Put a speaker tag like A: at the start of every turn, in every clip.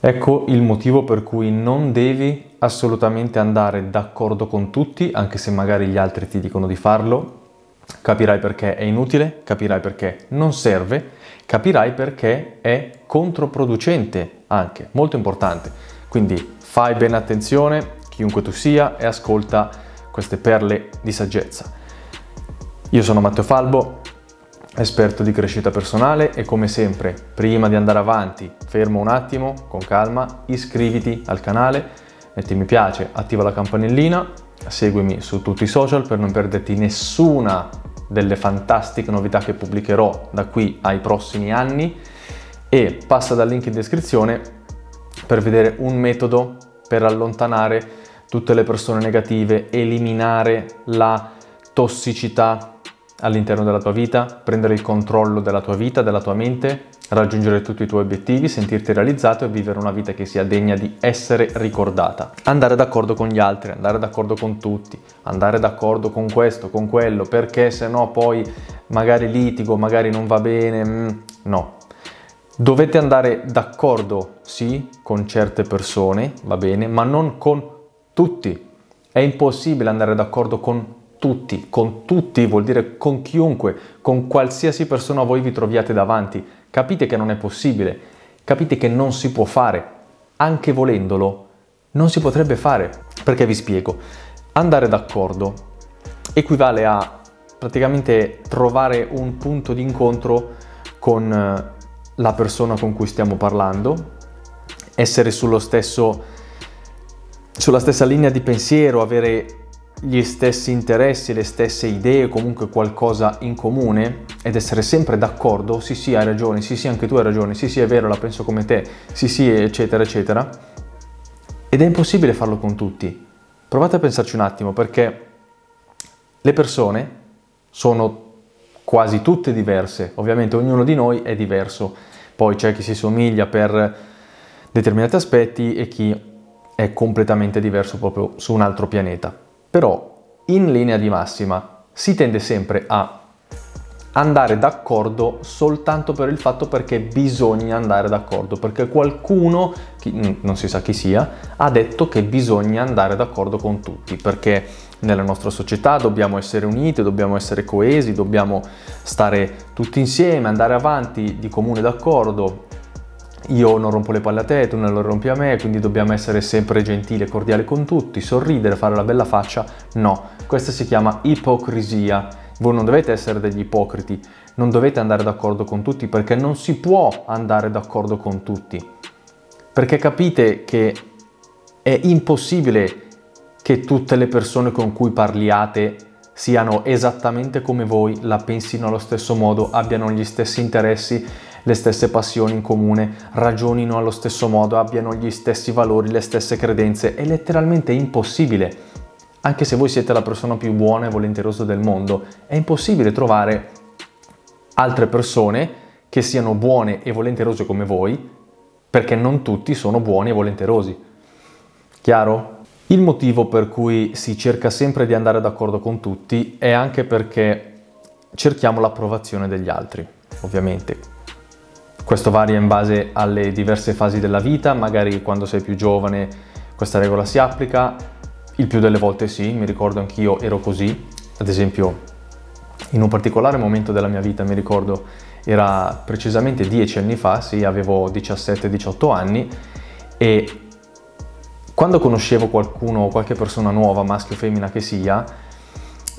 A: Ecco il motivo per cui non devi assolutamente andare d'accordo con tutti, anche se magari gli altri ti dicono di farlo. Capirai perché è inutile, capirai perché non serve, capirai perché è controproducente anche, molto importante. Quindi fai bene attenzione, chiunque tu sia, e ascolta queste perle di saggezza. Io sono Matteo Falbo, esperto di crescita personale e come sempre, prima di andare avanti, fermo un attimo, con calma, iscriviti al canale, metti mi piace, attiva la campanellina, seguimi su tutti i social per non perderti nessuna delle fantastiche novità che pubblicherò da qui ai prossimi anni e passa dal link in descrizione per vedere un metodo per allontanare tutte le persone negative, eliminare la tossicità all'interno della tua vita, prendere il controllo della tua vita, della tua mente, raggiungere tutti i tuoi obiettivi, sentirti realizzato e vivere una vita che sia degna di essere ricordata. Andare d'accordo con gli altri, andare d'accordo con tutti, andare d'accordo con questo, con quello, perché se no poi magari litigo, magari non va bene, mm, no. Dovete andare d'accordo, sì, con certe persone, va bene, ma non con tutti. È impossibile andare d'accordo con tutti, con tutti vuol dire con chiunque, con qualsiasi persona voi vi troviate davanti. Capite che non è possibile, capite che non si può fare, anche volendolo, non si potrebbe fare. Perché vi spiego, andare d'accordo equivale a praticamente trovare un punto di incontro con eh, la persona con cui stiamo parlando, essere sullo stesso, sulla stessa linea di pensiero, avere gli stessi interessi, le stesse idee, comunque qualcosa in comune ed essere sempre d'accordo, sì sì hai ragione, sì sì anche tu hai ragione, sì sì è vero, la penso come te, sì sì eccetera eccetera. Ed è impossibile farlo con tutti. Provate a pensarci un attimo perché le persone sono quasi tutte diverse, ovviamente ognuno di noi è diverso, poi c'è chi si somiglia per determinati aspetti e chi è completamente diverso proprio su un altro pianeta. Però in linea di massima si tende sempre a andare d'accordo soltanto per il fatto perché bisogna andare d'accordo, perché qualcuno, chi, non si sa chi sia, ha detto che bisogna andare d'accordo con tutti, perché nella nostra società dobbiamo essere uniti, dobbiamo essere coesi, dobbiamo stare tutti insieme, andare avanti di comune d'accordo, io non rompo le palle a te, tu non le rompi a me, quindi dobbiamo essere sempre gentili e cordiali con tutti, sorridere, fare la bella faccia. No, questa si chiama ipocrisia. Voi non dovete essere degli ipocriti, non dovete andare d'accordo con tutti perché non si può andare d'accordo con tutti. Perché capite che è impossibile che tutte le persone con cui parliate siano esattamente come voi, la pensino allo stesso modo, abbiano gli stessi interessi, le stesse passioni in comune, ragionino allo stesso modo, abbiano gli stessi valori, le stesse credenze. È letteralmente impossibile. Anche se voi siete la persona più buona e volenterosa del mondo, è impossibile trovare altre persone che siano buone e volenterose come voi, perché non tutti sono buoni e volenterosi. Chiaro? Il motivo per cui si cerca sempre di andare d'accordo con tutti è anche perché cerchiamo l'approvazione degli altri, ovviamente. Questo varia in base alle diverse fasi della vita, magari quando sei più giovane questa regola si applica, il più delle volte sì, mi ricordo anch'io ero così, ad esempio in un particolare momento della mia vita, mi ricordo era precisamente dieci anni fa, sì, avevo 17-18 anni e quando conoscevo qualcuno, qualche persona nuova, maschio o femmina che sia,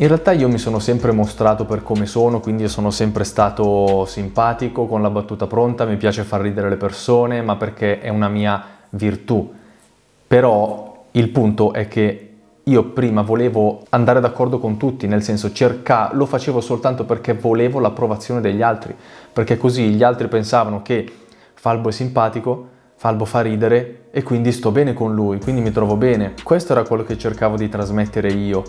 A: in realtà io mi sono sempre mostrato per come sono, quindi sono sempre stato simpatico, con la battuta pronta, mi piace far ridere le persone, ma perché è una mia virtù. Però il punto è che io prima volevo andare d'accordo con tutti, nel senso cerca, lo facevo soltanto perché volevo l'approvazione degli altri, perché così gli altri pensavano che Falbo è simpatico, Falbo fa ridere e quindi sto bene con lui, quindi mi trovo bene. Questo era quello che cercavo di trasmettere io.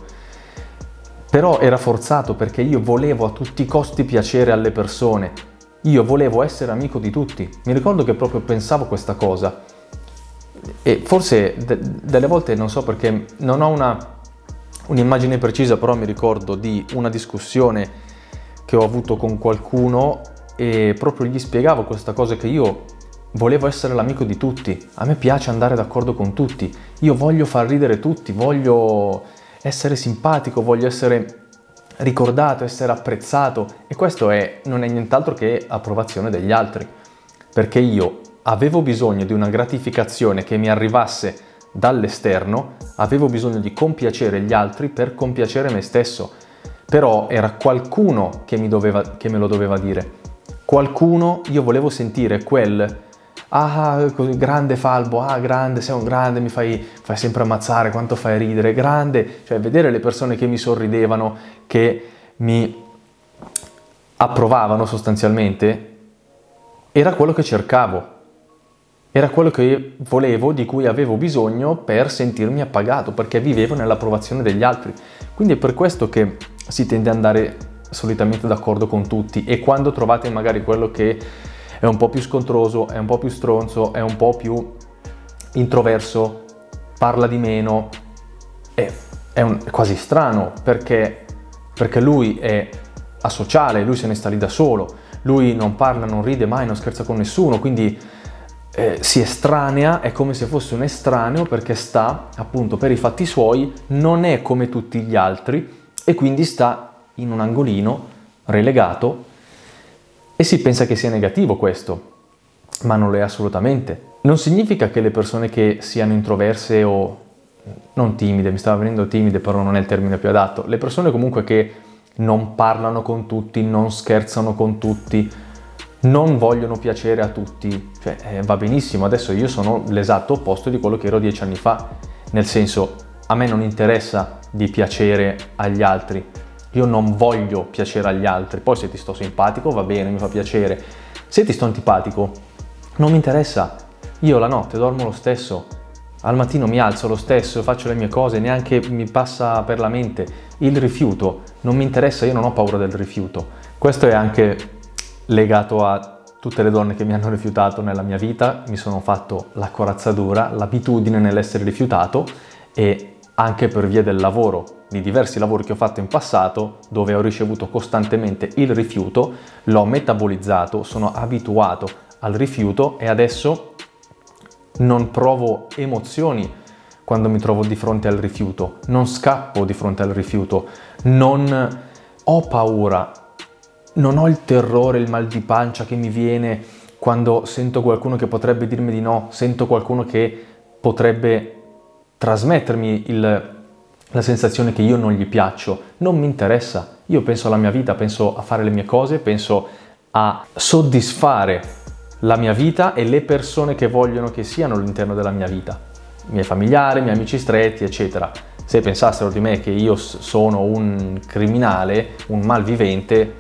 A: Però era forzato perché io volevo a tutti i costi piacere alle persone. Io volevo essere amico di tutti. Mi ricordo che proprio pensavo questa cosa. E forse de- delle volte non so perché non ho una, un'immagine precisa, però mi ricordo di una discussione che ho avuto con qualcuno e proprio gli spiegavo questa cosa che io volevo essere l'amico di tutti, a me piace andare d'accordo con tutti, io voglio far ridere tutti, voglio essere simpatico, voglio essere ricordato, essere apprezzato. E questo è, non è nient'altro che approvazione degli altri, perché io avevo bisogno di una gratificazione che mi arrivasse dall'esterno, avevo bisogno di compiacere gli altri per compiacere me stesso, però era qualcuno che, doveva, che me lo doveva dire, qualcuno, io volevo sentire quel ah, grande Falbo, ah, grande, sei un grande, mi fai, fai, sempre ammazzare, quanto fai ridere, grande, cioè vedere le persone che mi sorridevano, che mi approvavano sostanzialmente, era quello che cercavo, era quello che volevo, di cui avevo bisogno per sentirmi appagato, perché vivevo nell'approvazione degli altri. Quindi è per questo che si tende ad andare solitamente d'accordo con tutti e quando trovate magari quello che è un po' più scontroso, è un po' più stronzo, è un po' più introverso, parla di meno, è, è, un, è quasi strano perché, perché lui è asociale, lui se ne sta lì da solo, lui non parla, non ride mai, non scherza con nessuno, quindi eh, si estranea, è come se fosse un estraneo perché sta appunto per i fatti suoi, non è come tutti gli altri e quindi sta in un angolino relegato e si pensa che sia negativo questo, ma non lo è assolutamente. Non significa che le persone che siano introverse o non timide, mi stava venendo timide però non è il termine più adatto, le persone comunque che non parlano con tutti, non scherzano con tutti, non vogliono piacere a tutti, cioè eh, va benissimo, adesso io sono l'esatto opposto di quello che ero dieci anni fa, nel senso a me non interessa di piacere agli altri, io non voglio piacere agli altri, poi se ti sto simpatico va bene, mi fa piacere. Se ti sto antipatico, non mi interessa. Io la notte dormo lo stesso, al mattino mi alzo lo stesso, faccio le mie cose, neanche mi passa per la mente il rifiuto. Non mi interessa, io non ho paura del rifiuto. Questo è anche legato a tutte le donne che mi hanno rifiutato nella mia vita, mi sono fatto la corazzadura, l'abitudine nell'essere rifiutato e anche per via del lavoro di diversi lavori che ho fatto in passato dove ho ricevuto costantemente il rifiuto, l'ho metabolizzato, sono abituato al rifiuto e adesso non provo emozioni quando mi trovo di fronte al rifiuto, non scappo di fronte al rifiuto, non ho paura, non ho il terrore, il mal di pancia che mi viene quando sento qualcuno che potrebbe dirmi di no, sento qualcuno che potrebbe trasmettermi il la sensazione che io non gli piaccio, non mi interessa. Io penso alla mia vita, penso a fare le mie cose, penso a soddisfare la mia vita e le persone che vogliono che siano all'interno della mia vita, i miei familiari, i miei amici stretti, eccetera. Se pensassero di me che io sono un criminale, un malvivente, eh,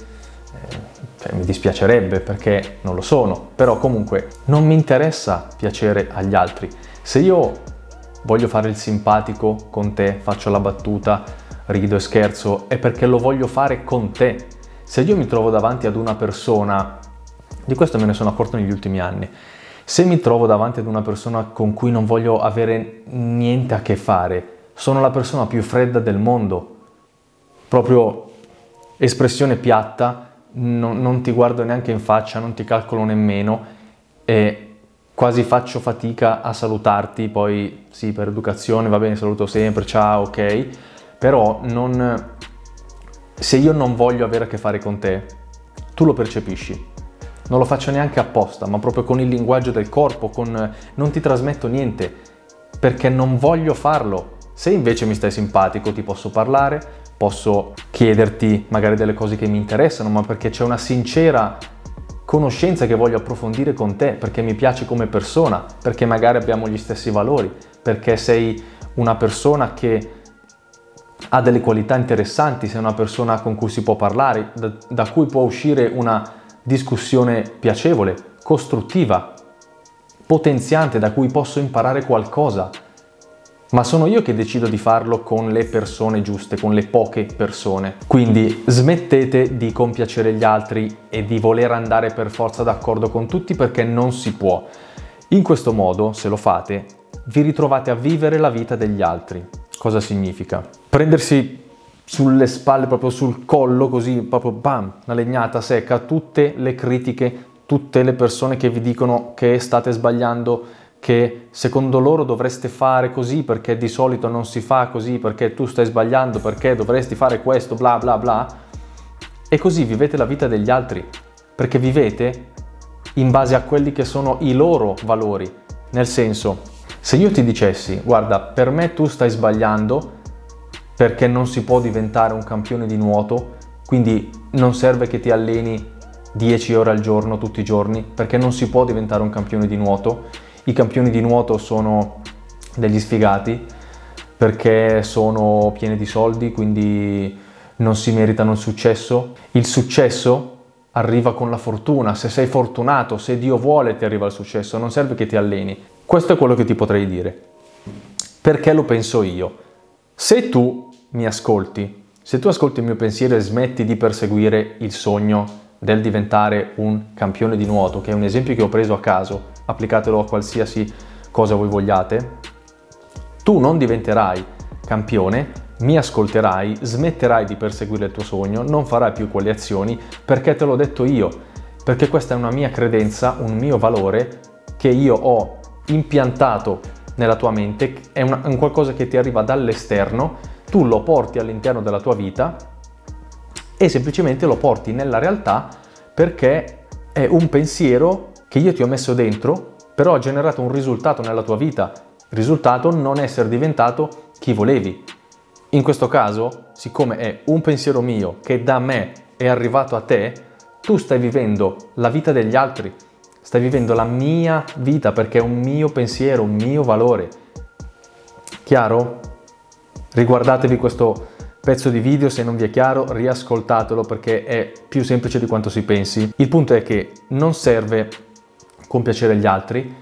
A: cioè, mi dispiacerebbe perché non lo sono, però comunque non mi interessa piacere agli altri. Se io voglio fare il simpatico con te, faccio la battuta, rido e scherzo, è perché lo voglio fare con te. Se io mi trovo davanti ad una persona, di questo me ne sono accorto negli ultimi anni, se mi trovo davanti ad una persona con cui non voglio avere niente a che fare, sono la persona più fredda del mondo, proprio espressione piatta, non, non ti guardo neanche in faccia, non ti calcolo nemmeno e quasi faccio fatica a salutarti, poi sì, per educazione va bene, saluto sempre, ciao, ok, però non, se io non voglio avere a che fare con te, tu lo percepisci. Non lo faccio neanche apposta, ma proprio con il linguaggio del corpo, con, non ti trasmetto niente, perché non voglio farlo. Se invece mi stai simpatico ti posso parlare, posso chiederti magari delle cose che mi interessano, ma perché c'è una sincera conoscenza che voglio approfondire con te, perché mi piaci come persona, perché magari abbiamo gli stessi valori, perché sei una persona che ha delle qualità interessanti, sei una persona con cui si può parlare, da, da cui può uscire una discussione piacevole, costruttiva, potenziante, da cui posso imparare qualcosa ma sono io che decido di farlo con le persone giuste, con le poche persone. Quindi smettete di compiacere gli altri e di voler andare per forza d'accordo con tutti perché non si può. In questo modo, se lo fate, vi ritrovate a vivere la vita degli altri. Cosa significa? Prendersi sulle spalle, proprio sul collo, così proprio bam, una legnata secca, tutte le critiche, tutte le persone che vi dicono che state sbagliando, che secondo loro dovreste fare così perché di solito non si fa così, perché tu stai sbagliando, perché dovresti fare questo, bla bla bla. E così vivete la vita degli altri, perché vivete in base a quelli che sono i loro valori. Nel senso, se io ti dicessi, guarda, per me tu stai sbagliando perché non si può diventare un campione di nuoto, quindi non serve che ti alleni 10 ore al giorno tutti i giorni, perché non si può diventare un campione di nuoto i campioni di nuoto sono degli sfigati perché sono pieni di soldi, quindi non si meritano il successo. Il successo arriva con la fortuna, se sei fortunato, se Dio vuole ti arriva il successo, non serve che ti alleni. Questo è quello che ti potrei dire. Perché lo penso io? Se tu mi ascolti, se tu ascolti il mio pensiero e smetti di perseguire il sogno del diventare un campione di nuoto, che è un esempio che ho preso a caso, applicatelo a qualsiasi cosa voi vogliate, tu non diventerai campione, mi ascolterai, smetterai di perseguire il tuo sogno, non farai più quelle azioni perché te l'ho detto io, perché questa è una mia credenza, un mio valore che io ho impiantato nella tua mente, è, una, un qualcosa che ti arriva dall'esterno, tu lo porti all'interno della tua vita e semplicemente lo porti nella realtà perché è un pensiero che io ti ho messo dentro, però ha generato un risultato nella tua vita. Risultato non essere diventato chi volevi. In questo caso, siccome è un pensiero mio che da me è arrivato a te, tu stai vivendo la vita degli altri, stai vivendo la mia vita perché è un mio pensiero, un mio valore. Chiaro? Riguardatevi questo pezzo di video, se non vi è chiaro, riascoltatelo perché è più semplice di quanto si pensi. Il punto è che non serve compiacere gli altri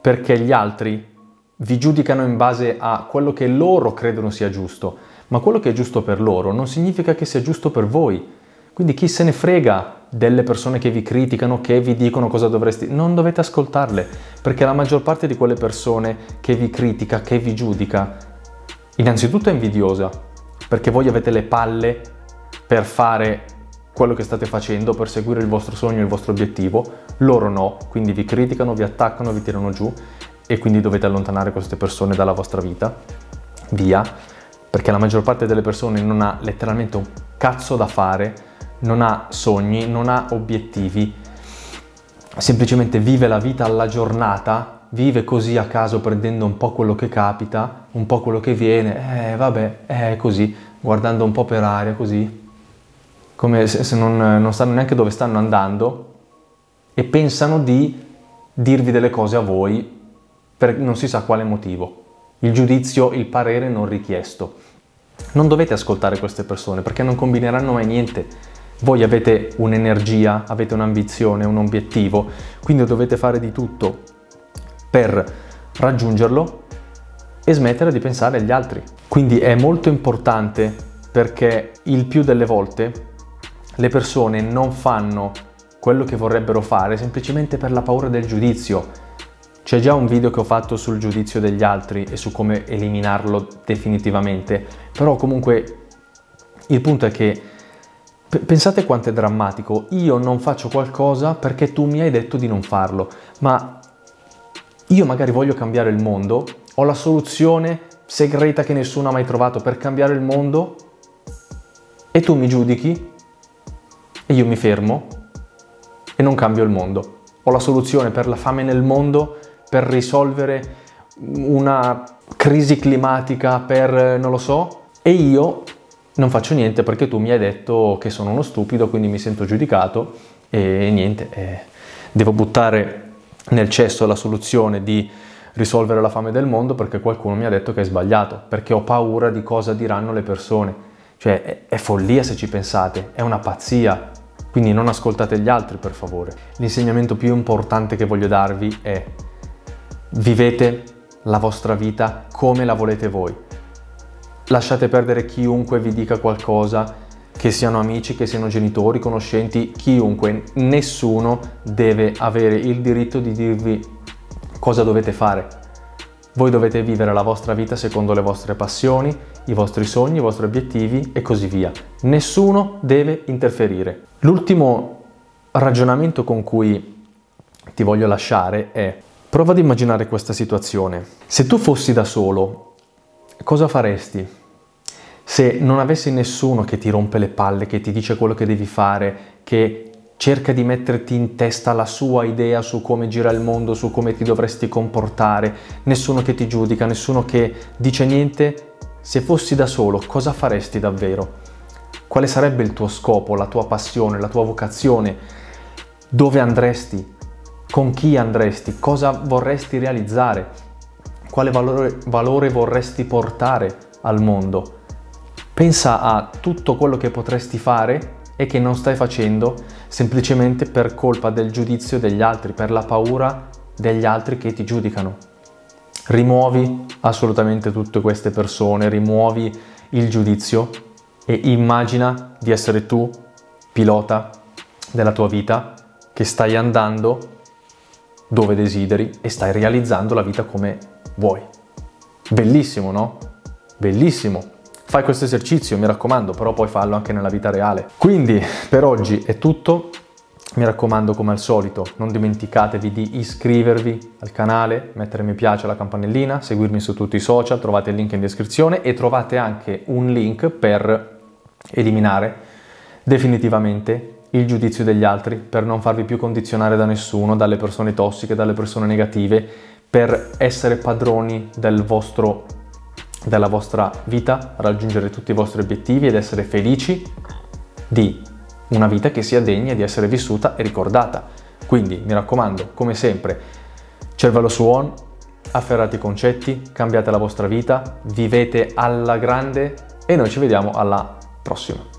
A: perché gli altri vi giudicano in base a quello che loro credono sia giusto, ma quello che è giusto per loro non significa che sia giusto per voi. Quindi chi se ne frega delle persone che vi criticano, che vi dicono cosa dovresti... Non dovete ascoltarle, perché la maggior parte di quelle persone che vi critica, che vi giudica, innanzitutto è invidiosa, perché voi avete le palle per fare quello che state facendo, per seguire il vostro sogno, il vostro obiettivo, loro no, quindi vi criticano, vi attaccano, vi tirano giù e quindi dovete allontanare queste persone dalla vostra vita, via, perché la maggior parte delle persone non ha letteralmente un cazzo da fare, non ha sogni, non ha obiettivi, semplicemente vive la vita alla giornata vive così a caso prendendo un po' quello che capita, un po' quello che viene, eh vabbè, è così, guardando un po' per aria così, come se, se non, non sanno neanche dove stanno andando e pensano di dirvi delle cose a voi per non si sa quale motivo. Il giudizio, il parere non richiesto. Non dovete ascoltare queste persone perché non combineranno mai niente. Voi avete un'energia, avete un'ambizione, un obiettivo, quindi dovete fare di tutto per raggiungerlo e smettere di pensare agli altri. Quindi è molto importante perché il più delle volte le persone non fanno quello che vorrebbero fare semplicemente per la paura del giudizio. C'è già un video che ho fatto sul giudizio degli altri e su come eliminarlo definitivamente, però comunque il punto è che pensate quanto è drammatico, io non faccio qualcosa perché tu mi hai detto di non farlo, ma io magari voglio cambiare il mondo, ho la soluzione segreta che nessuno ha mai trovato per cambiare il mondo e tu mi giudichi e io mi fermo e non cambio il mondo. Ho la soluzione per la fame nel mondo, per risolvere una crisi climatica, per non lo so, e io non faccio niente perché tu mi hai detto che sono uno stupido, quindi mi sento giudicato e niente, eh, devo buttare nel cesso la soluzione di risolvere la fame del mondo perché qualcuno mi ha detto che è sbagliato, perché ho paura di cosa diranno le persone. Cioè è, è follia se ci pensate, è una pazzia. Quindi non ascoltate gli altri per favore. L'insegnamento più importante che voglio darvi è vivete la vostra vita come la volete voi. Lasciate perdere chiunque vi dica qualcosa che siano amici, che siano genitori, conoscenti, chiunque, nessuno deve avere il diritto di dirvi cosa dovete fare. Voi dovete vivere la vostra vita secondo le vostre passioni, i vostri sogni, i vostri obiettivi e così via. Nessuno deve interferire. L'ultimo ragionamento con cui ti voglio lasciare è prova ad immaginare questa situazione. Se tu fossi da solo, cosa faresti? Se non avessi nessuno che ti rompe le palle, che ti dice quello che devi fare, che cerca di metterti in testa la sua idea su come gira il mondo, su come ti dovresti comportare, nessuno che ti giudica, nessuno che dice niente, se fossi da solo, cosa faresti davvero? Quale sarebbe il tuo scopo, la tua passione, la tua vocazione? Dove andresti? Con chi andresti? Cosa vorresti realizzare? Quale valore, valore vorresti portare al mondo? Pensa a tutto quello che potresti fare e che non stai facendo semplicemente per colpa del giudizio degli altri, per la paura degli altri che ti giudicano. Rimuovi assolutamente tutte queste persone, rimuovi il giudizio e immagina di essere tu pilota della tua vita che stai andando dove desideri e stai realizzando la vita come vuoi. Bellissimo, no? Bellissimo. Fai questo esercizio, mi raccomando, però poi fallo anche nella vita reale. Quindi per oggi è tutto. Mi raccomando, come al solito, non dimenticatevi di iscrivervi al canale, mettere mi piace alla campanellina, seguirmi su tutti i social, trovate il link in descrizione e trovate anche un link per eliminare definitivamente il giudizio degli altri, per non farvi più condizionare da nessuno, dalle persone tossiche, dalle persone negative, per essere padroni del vostro, della vostra vita, raggiungere tutti i vostri obiettivi ed essere felici di una vita che sia degna di essere vissuta e ricordata. Quindi mi raccomando, come sempre, cervello su on, afferrate i concetti, cambiate la vostra vita, vivete alla grande e noi ci vediamo alla prossima.